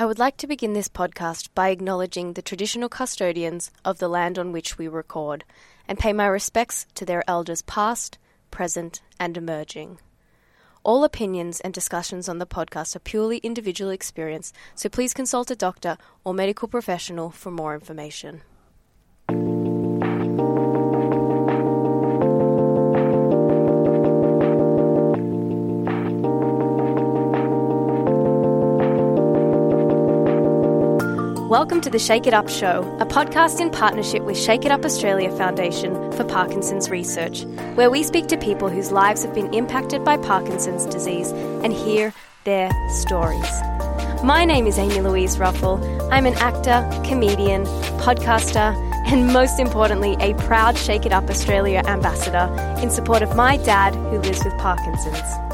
I would like to begin this podcast by acknowledging the traditional custodians of the land on which we record and pay my respects to their elders past, present, and emerging. All opinions and discussions on the podcast are purely individual experience, so please consult a doctor or medical professional for more information. Welcome to the Shake It Up Show, a podcast in partnership with Shake It Up Australia Foundation for Parkinson's Research, where we speak to people whose lives have been impacted by Parkinson's disease and hear their stories. My name is Amy Louise Ruffle. I'm an actor, comedian, podcaster, and most importantly, a proud Shake It Up Australia ambassador in support of my dad who lives with Parkinson's.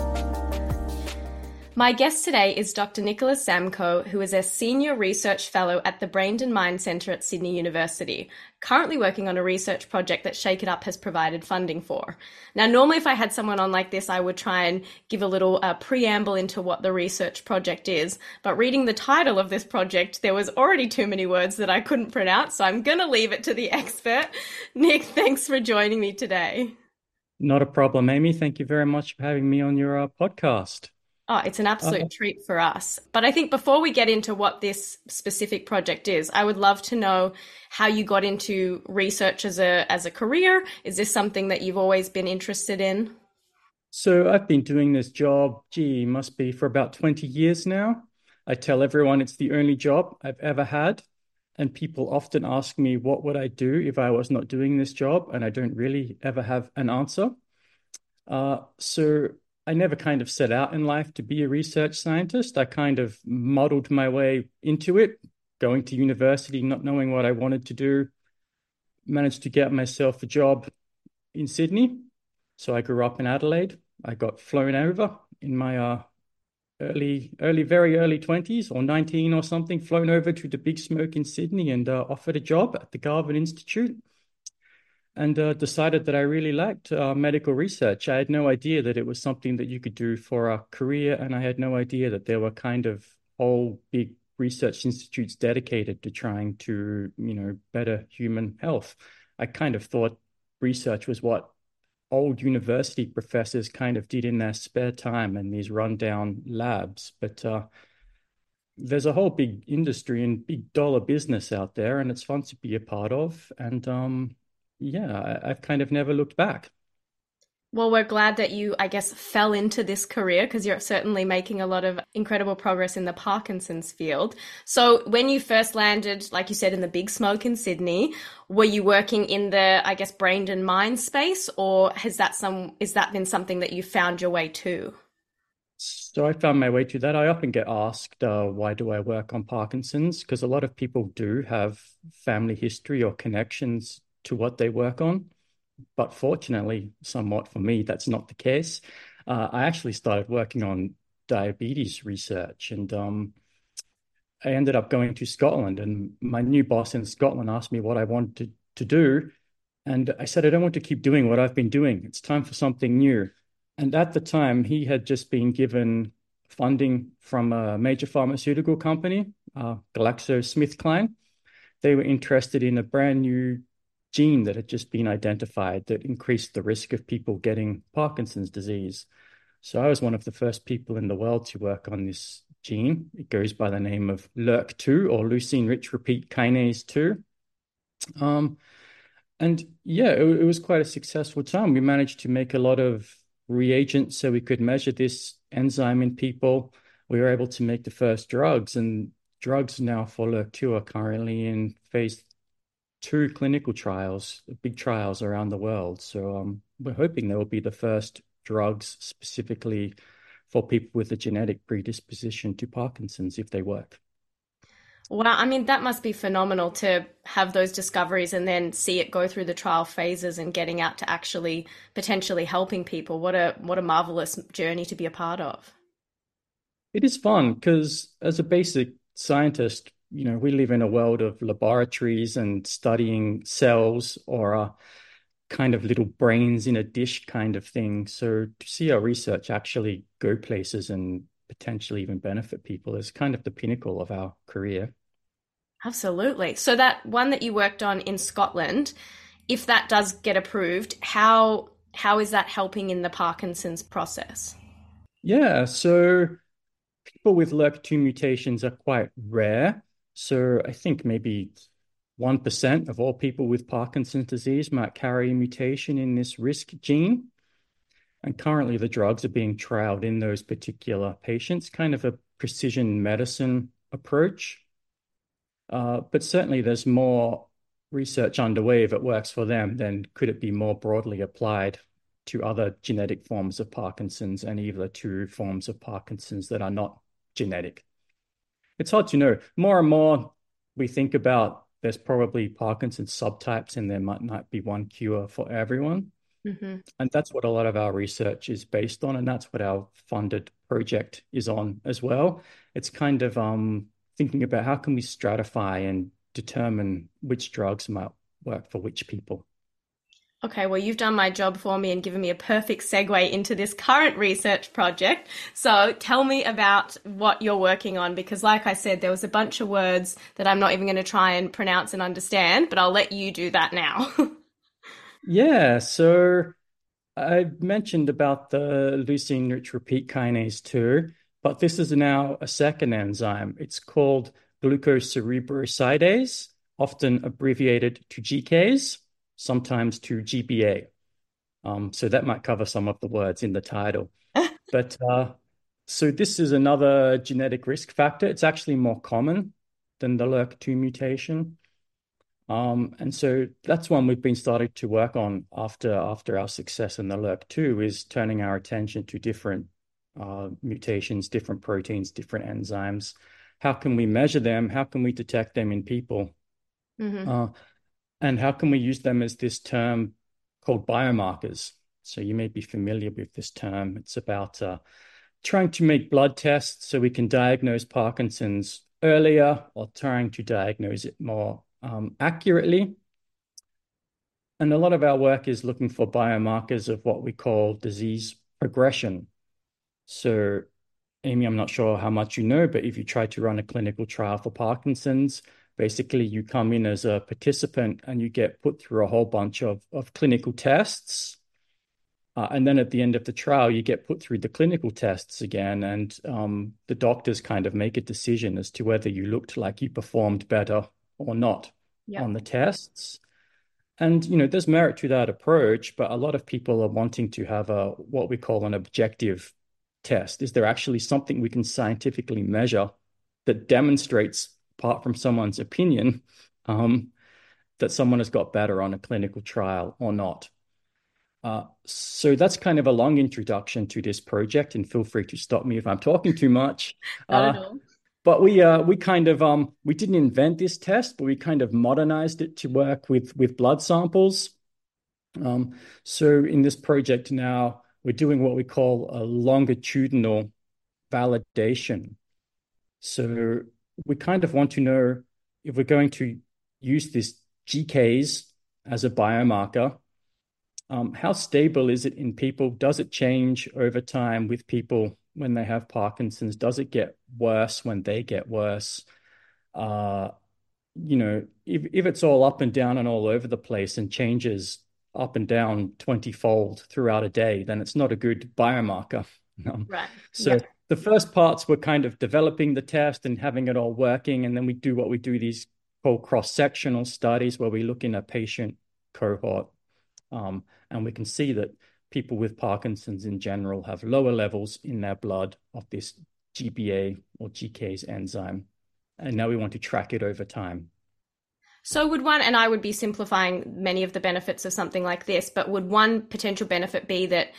My guest today is Dr. Nicolas Dzamko, who is a senior research fellow at the Brain and Mind Centre at Sydney University, currently working on a research project that Shake It Up has provided funding for. Now, normally, if I had someone on like this, I would try and give a little uh, preamble into what the research project is. But reading the title of this project, there was already too many words that I couldn't pronounce, so I'm going to leave it to the expert. Nick, thanks for joining me today. Not a problem, Amy. Thank you very much for having me on your uh, podcast. Oh, it's an absolute treat for us. But I think before we get into what this specific project is, I would love to know how you got into research as a as a career. Is this something that you've always been interested in? So I've been doing this job, gee, must be for about 20 years now. I tell everyone it's the only job I've ever had. And people often ask me, what would I do if I was not doing this job? And I don't really ever have an answer. Uh, so I never kind of set out in life to be a research scientist. I kind of modeled my way into it, going to university, not knowing what I wanted to do. Managed to get myself a job in Sydney. So I grew up in Adelaide. I got flown over in my uh, early, early, very early 20s or 19 or something, flown over to the big smoke in Sydney and uh, offered a job at the Garvan Institute and uh, decided that I really liked uh, medical research. I had no idea that it was something that you could do for a career, and I had no idea that there were kind of whole big research institutes dedicated to trying to, you know, better human health. I kind of thought research was what old university professors kind of did in their spare time in these rundown labs, but uh, there's a whole big industry and big dollar business out there, and it's fun to be a part of. And um, yeah, I, have kind of never looked back. Well, we're glad that you, I guess, fell into this career because you're certainly making a lot of incredible progress in the Parkinson's field. So, when you first landed, like you said, in the big smoke in Sydney, were you working in the, I guess, brain and mind space, or has that some is that been something that you found your way to? So I found my way to that. I often get asked, uh, why do I work on Parkinson's? Because a lot of people do have family history or connections to what they work on. But fortunately, somewhat for me, that's not the case. Uh, I actually started working on diabetes research and um, I ended up going to Scotland. And my new boss in Scotland asked me what I wanted to, do. And I said, I don't want to keep doing what I've been doing. It's time for something new. And at the time, he had just been given funding from a major pharmaceutical company, uh, GlaxoSmithKline. They were interested in a brand new gene that had just been identified that increased the risk of people getting Parkinson's disease. So I was one of the first people in the world to work on this gene. It goes by the name of LRRK2 or leucine rich repeat kinase 2. Um, and yeah, it, it was quite a successful time. We managed to make a lot of reagents so we could measure this enzyme in people. We were able to make the first drugs, and drugs now for LRRK2 are currently in phase two clinical trials, big trials around the world. So um, we're hoping they will be the first drugs specifically for people with a genetic predisposition to Parkinson's if they work. Well, I mean, that must be phenomenal to have those discoveries and then see it go through the trial phases and getting out to actually potentially helping people. What a what a marvelous journey to be a part of. It is fun because as a basic scientist, you know, we live in a world of laboratories and studying cells or a kind of little brains in a dish kind of thing. So to see our research actually go places and potentially even benefit people is kind of the pinnacle of our career. Absolutely. So that one that you worked on in Scotland, if that does get approved, how how is that helping in the Parkinson's process? Yeah, so people with LRRK2 mutations are quite rare. So I think maybe 1% of all people with Parkinson's disease might carry a mutation in this risk gene. And currently, the drugs are being trialed in those particular patients, kind of a precision medicine approach. Uh, but certainly, there's more research underway if it works for them, then could it be more broadly applied to other genetic forms of Parkinson's and either to forms of Parkinson's that are not genetic? It's hard to know. More and more, we think about there's probably Parkinson's subtypes, and there might not be one cure for everyone. Mm-hmm. And that's what a lot of our research is based on, and that's what our funded project is on as well. It's kind of um, thinking about how can we stratify and determine which drugs might work for which people. Okay, well, you've done my job for me and given me a perfect segue into this current research project. So tell me about what you're working on because, like I said, there was a bunch of words that I'm not even going to try and pronounce and understand, but I'll let you do that now. yeah, so I mentioned about the leucine rich repeat kinase 2, but this is now a second enzyme. It's called glucocerebrosidase, often abbreviated to GCase sometimes to GBA. Um, so that might cover some of the words in the title. but uh, so this is another genetic risk factor. It's actually more common than the LRRK2 mutation. Um, and so that's one we've been starting to work on after after our success in the LRRK2 is turning our attention to different uh, mutations, different proteins, different enzymes. How can we measure them? How can we detect them in people? Mm-hmm. Uh, and how can we use them as this term called biomarkers? So you may be familiar with this term. It's about uh, trying to make blood tests so we can diagnose Parkinson's earlier or trying to diagnose it more um, accurately. And a lot of our work is looking for biomarkers of what we call disease progression. So, Amy, I'm not sure how much you know, but if you try to run a clinical trial for Parkinson's, basically you come in as a participant and you get put through a whole bunch of, of clinical tests. Uh, and then at the end of the trial, you get put through the clinical tests again, and um, the doctors kind of make a decision as to whether you looked like you performed better or not yeah. on the tests. And you know, there's merit to that approach, but a lot of people are wanting to have a what we call an objective test. Is there actually something we can scientifically measure that demonstrates apart from someone's opinion, um, that someone has got better on a clinical trial or not. Uh, so that's kind of a long introduction to this project, and feel free to stop me if I'm talking too much. Uh, but we uh, we kind of um, we didn't invent this test, but we kind of modernized it to work with with blood samples. Um, so in this project now, we're doing what we call a longitudinal validation. So we kind of want to know if we're going to use this GCase as a biomarker, um, how stable is it in people? Does it change over time with people when they have Parkinson's? Does it get worse when they get worse? Uh, you know, if, if it's all up and down and all over the place and changes up and down 20 fold throughout a day, then it's not a good biomarker. Um, right. So the first parts were kind of developing the test and having it all working. And then we do what we do these called cross sectional studies where we look in a patient cohort. Um, and we can see that people with Parkinson's in general have lower levels in their blood of this GBA or GCase enzyme. And now we want to track it over time. So, would one, and I would be simplifying many of the benefits of something like this, but would one potential benefit be that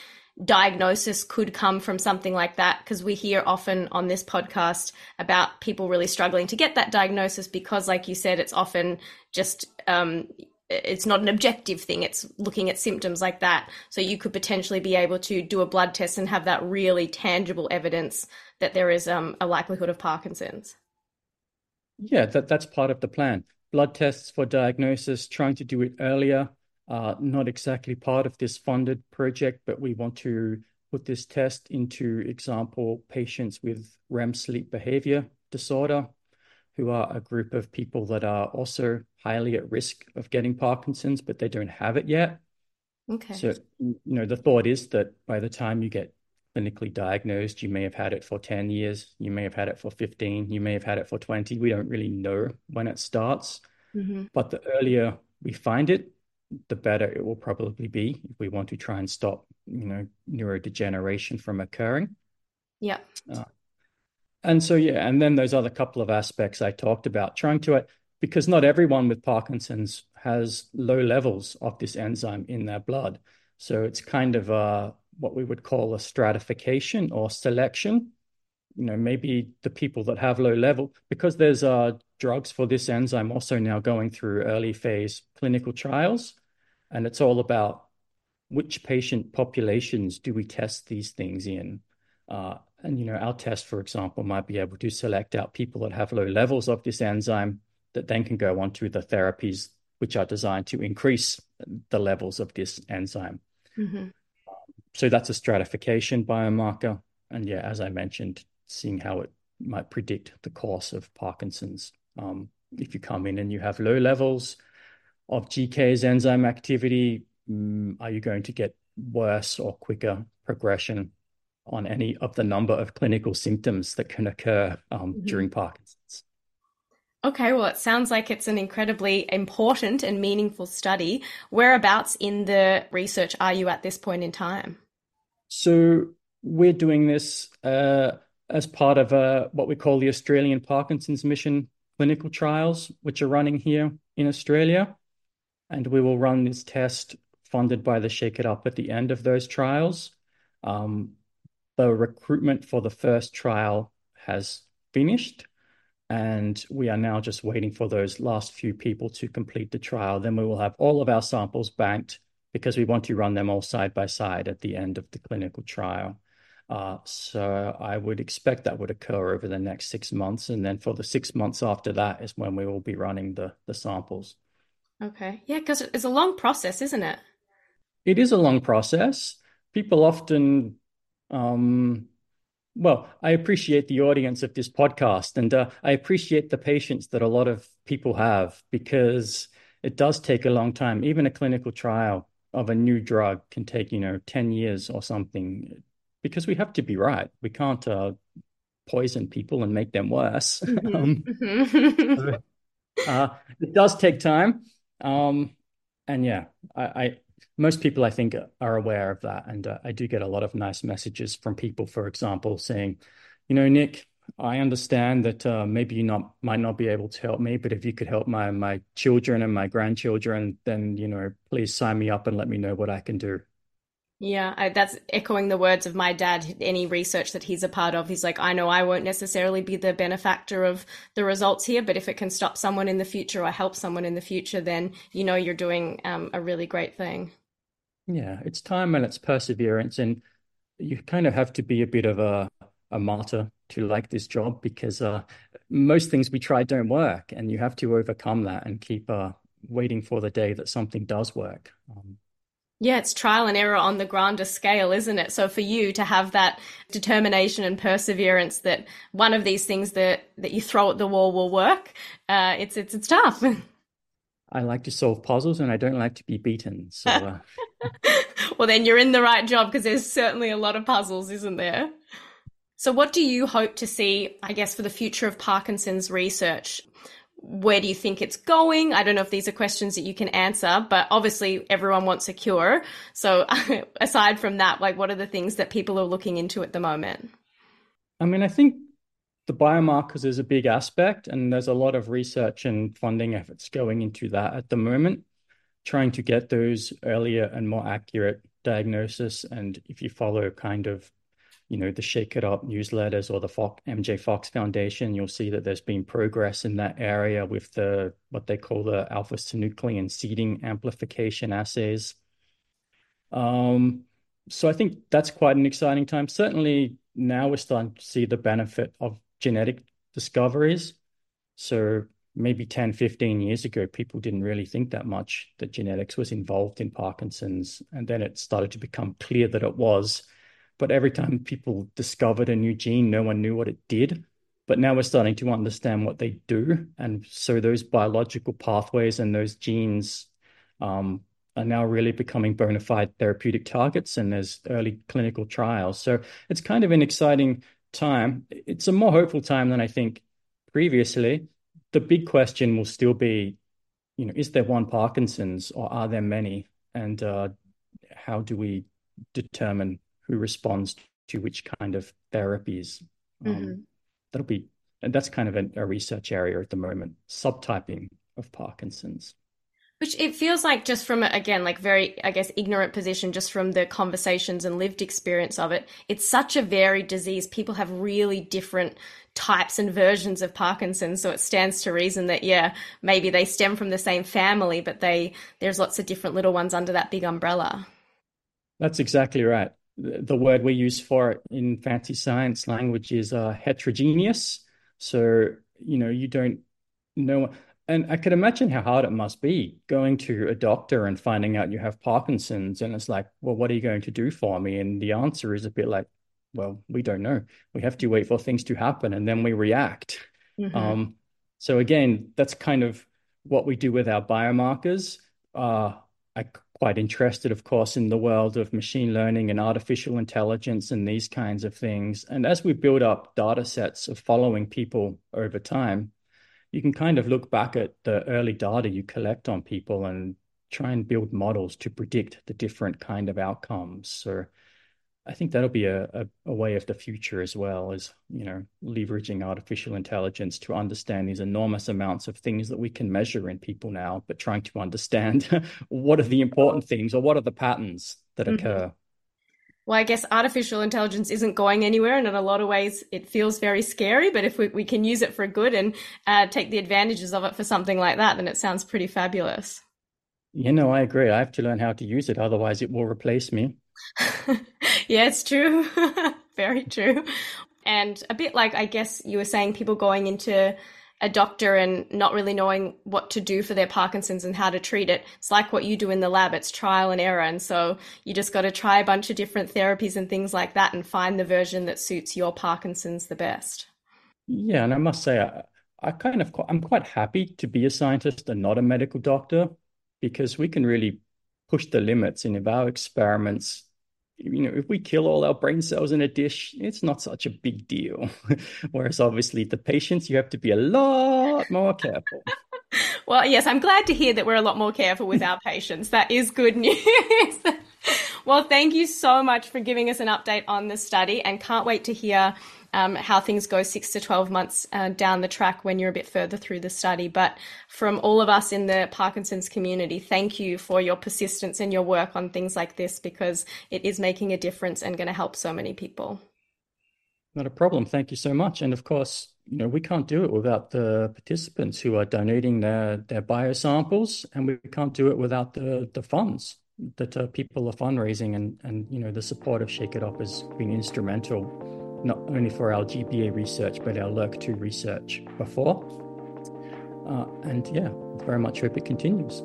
diagnosis could come from something like that because we hear often on this podcast about people really struggling to get that diagnosis because like you said it's often just um, it's not an objective thing it's looking at symptoms like that. So you could potentially be able to do a blood test and have that really tangible evidence that there is um, a likelihood of parkinson's. Yeah that, that's part of the plan. Blood tests for diagnosis trying to do it earlier not exactly part of this funded project, but we want to put this test into example patients with REM sleep behavior disorder, who are a group of people that are also highly at risk of getting Parkinson's, but they don't have it yet. Okay. So, you know, the thought is that by the time you get clinically diagnosed, you may have had it for 10 years, you may have had it for 15, you may have had it for 20. We don't really know when it starts. Mm-hmm. But the earlier we find it, the better it will probably be if we want to try and stop, you know, neurodegeneration from occurring. Yeah. Uh, and so, yeah, and then those other couple of aspects I talked about, trying to, because not everyone with Parkinson's has low levels of this enzyme in their blood. So it's kind of a, what we would call a stratification or selection. You know, maybe the people that have low level, because there's uh, drugs for this enzyme also now going through early phase clinical trials. And it's all about which patient populations do we test these things in. Uh, and, you know, our test, for example, might be able to select out people that have low levels of this enzyme that then can go on to the therapies which are designed to increase the levels of this enzyme. Mm-hmm. So that's a stratification biomarker. And yeah, as I mentioned, seeing how it might predict the course of Parkinson's. Um, if you come in and you have low levels of GCase enzyme activity, um, are you going to get worse or quicker progression on any of the number of clinical symptoms that can occur um, mm-hmm. during Parkinson's? Okay, well, it sounds like it's an incredibly important and meaningful study. Whereabouts in the research are you at this point in time? So, we're doing this uh, as part of uh, what we call the Australian Parkinson's Mission clinical trials, which are running here in Australia. And we will run this test funded by the Shake It Up at the end of those trials. Um, the recruitment for the first trial has finished and we are now just waiting for those last few people to complete the trial. Then we will have all of our samples banked because we want to run them all side by side at the end of the clinical trial. Uh, so I would expect that would occur over the next six months, and then for the six months after that is when we will be running the the samples. Okay, yeah, because it's a long process, isn't it? It is a long process. People often um, well, I appreciate the audience of this podcast and uh, I appreciate the patience that a lot of people have because it does take a long time. Even a clinical trial of a new drug can take, you know, 10 years or something because we have to be right. We can't uh, poison people and make them worse. Mm-hmm. um, mm-hmm. uh, it does take time. Um, and yeah, I, I most people I think are aware of that, and uh, I do get a lot of nice messages from people, for example, saying, you know, Nick, I understand that uh, maybe you not might not be able to help me, but if you could help my my children and my grandchildren, then you know, please sign me up and let me know what I can do. Yeah, I, that's echoing the words of my dad. Any research that he's a part of, he's like, I know I won't necessarily be the benefactor of the results here, but if it can stop someone in the future or help someone in the future, then you know you're doing um, a really great thing. Yeah, it's time and it's perseverance, and you kind of have to be a bit of a a martyr to like this job because uh, most things we try don't work, and you have to overcome that and keep uh, waiting for the day that something does work. Um, yeah, it's trial and error on the grander scale, isn't it? So for you to have that determination and perseverance that one of these things that that you throw at the wall will work, uh, it's it's it's tough. I like to solve puzzles and I don't like to be beaten. So, uh... well, then you're in the right job because there's certainly a lot of puzzles, isn't there? So, what do you hope to see, I guess, for the future of Parkinson's research? Where do you think it's going? I don't know if these are questions that you can answer, but obviously everyone wants a cure. So, aside from that, like, what are the things that people are looking into at the moment? I mean, I think the biomarkers is a big aspect, and there's a lot of research and funding efforts going into that at the moment, trying to get those earlier and more accurate diagnosis. And if you follow kind of, you know, the Shake It Up newsletters or the Fox, MJ Fox Foundation, you'll see that there's been progress in that area with the what they call the alpha synuclein seeding amplification assays. Um, so I think that's quite an exciting time. Certainly now we're starting to see the benefit of genetic discoveries. So maybe 10, 15 years ago, people didn't really think that much that genetics was involved in Parkinson's. And then it started to become clear that it was. But every time people discovered a new gene, no one knew what it did. But now we're starting to understand what they do. And so those biological pathways and those genes um, are now really becoming bona fide therapeutic targets, and there's early clinical trials. So it's kind of an exciting time. It's a more hopeful time than I think previously. The big question will still be, you know, is there one Parkinson's or are there many? And uh, how do we determine who responds to which kind of therapies? Um, mm-hmm. That'll be, and that's kind of a, a research area at the moment, subtyping of Parkinson's. Which it feels like just from again like very I guess ignorant position just from the conversations and lived experience of it. It's such a varied disease. People have really different types and versions of Parkinson's, so it stands to reason that yeah, maybe they stem from the same family, but they there's lots of different little ones under that big umbrella. That's exactly right. The word we use for it in fancy science language is uh, heterogeneous. So you know you don't know and I could imagine how hard it must be going to a doctor and finding out you have Parkinson's. And it's like, well, what are you going to do for me? And the answer is a bit like, well, we don't know. We have to wait for things to happen and then we react. Mm-hmm. Um, so, again, that's kind of what we do with our biomarkers. Uh, I'm quite interested, of course, in the world of machine learning and artificial intelligence and these kinds of things. And as we build up data sets of following people over time, you can kind of look back at the early data you collect on people and try and build models to predict the different kind of outcomes. So I think that'll be a, a, a, way of the future as well as, you know, leveraging artificial intelligence to understand these enormous amounts of things that we can measure in people now, but trying to understand what are the important things or what are the patterns that mm-hmm. occur well, I guess artificial intelligence isn't going anywhere, and in a lot of ways, it feels very scary. But if we, we can use it for good and uh, take the advantages of it for something like that, then it sounds pretty fabulous. You know, I agree. I have to learn how to use it, otherwise, it will replace me. yeah, it's true. very true. And a bit like, I guess you were saying, people going into a doctor and not really knowing what to do for their Parkinson's and how to treat it. It's like what you do in the lab, it's trial and error. And so you just got to try a bunch of different therapies and things like that and find the version that suits your Parkinson's the best. Yeah, and I must say, I, I kind of I'm quite happy to be a scientist and not a medical doctor because we can really push the limits in our experiments you know, if we kill all our brain cells in a dish, it's not such a big deal. Whereas obviously the patients, you have to be a lot more careful. well, yes, I'm glad to hear that we're a lot more careful with our patients. That is good news. well, thank you so much for giving us an update on the study and can't wait to hear um, how things go six to 12 months uh, down the track when you're a bit further through the study. But from all of us in the Parkinson's community, thank you for your persistence and your work on things like this because it is making a difference and going to help so many people. Not a problem. Thank you so much. And of course, you know, we can't do it without the participants who are donating their, their biosamples, and we can't do it without the, the funds that uh, people are fundraising and, and, you know, the support of Shake It Up has been instrumental not only for our GBA research, but our LRRK2 research before. Uh, and yeah, very much hope it continues.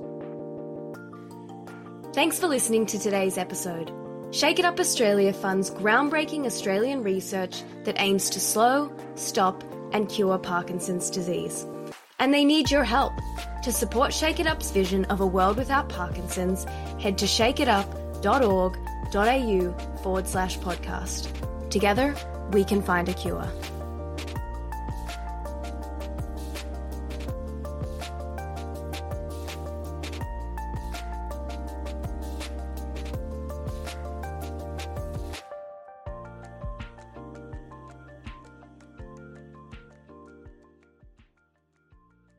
Thanks for listening to today's episode. Shake It Up Australia funds groundbreaking Australian research that aims to slow, stop, and cure Parkinson's disease. And they need your help. To support Shake It Up's vision of a world without Parkinson's, head to shakeitup.org.au forward slash podcast. Together, we can find a cure.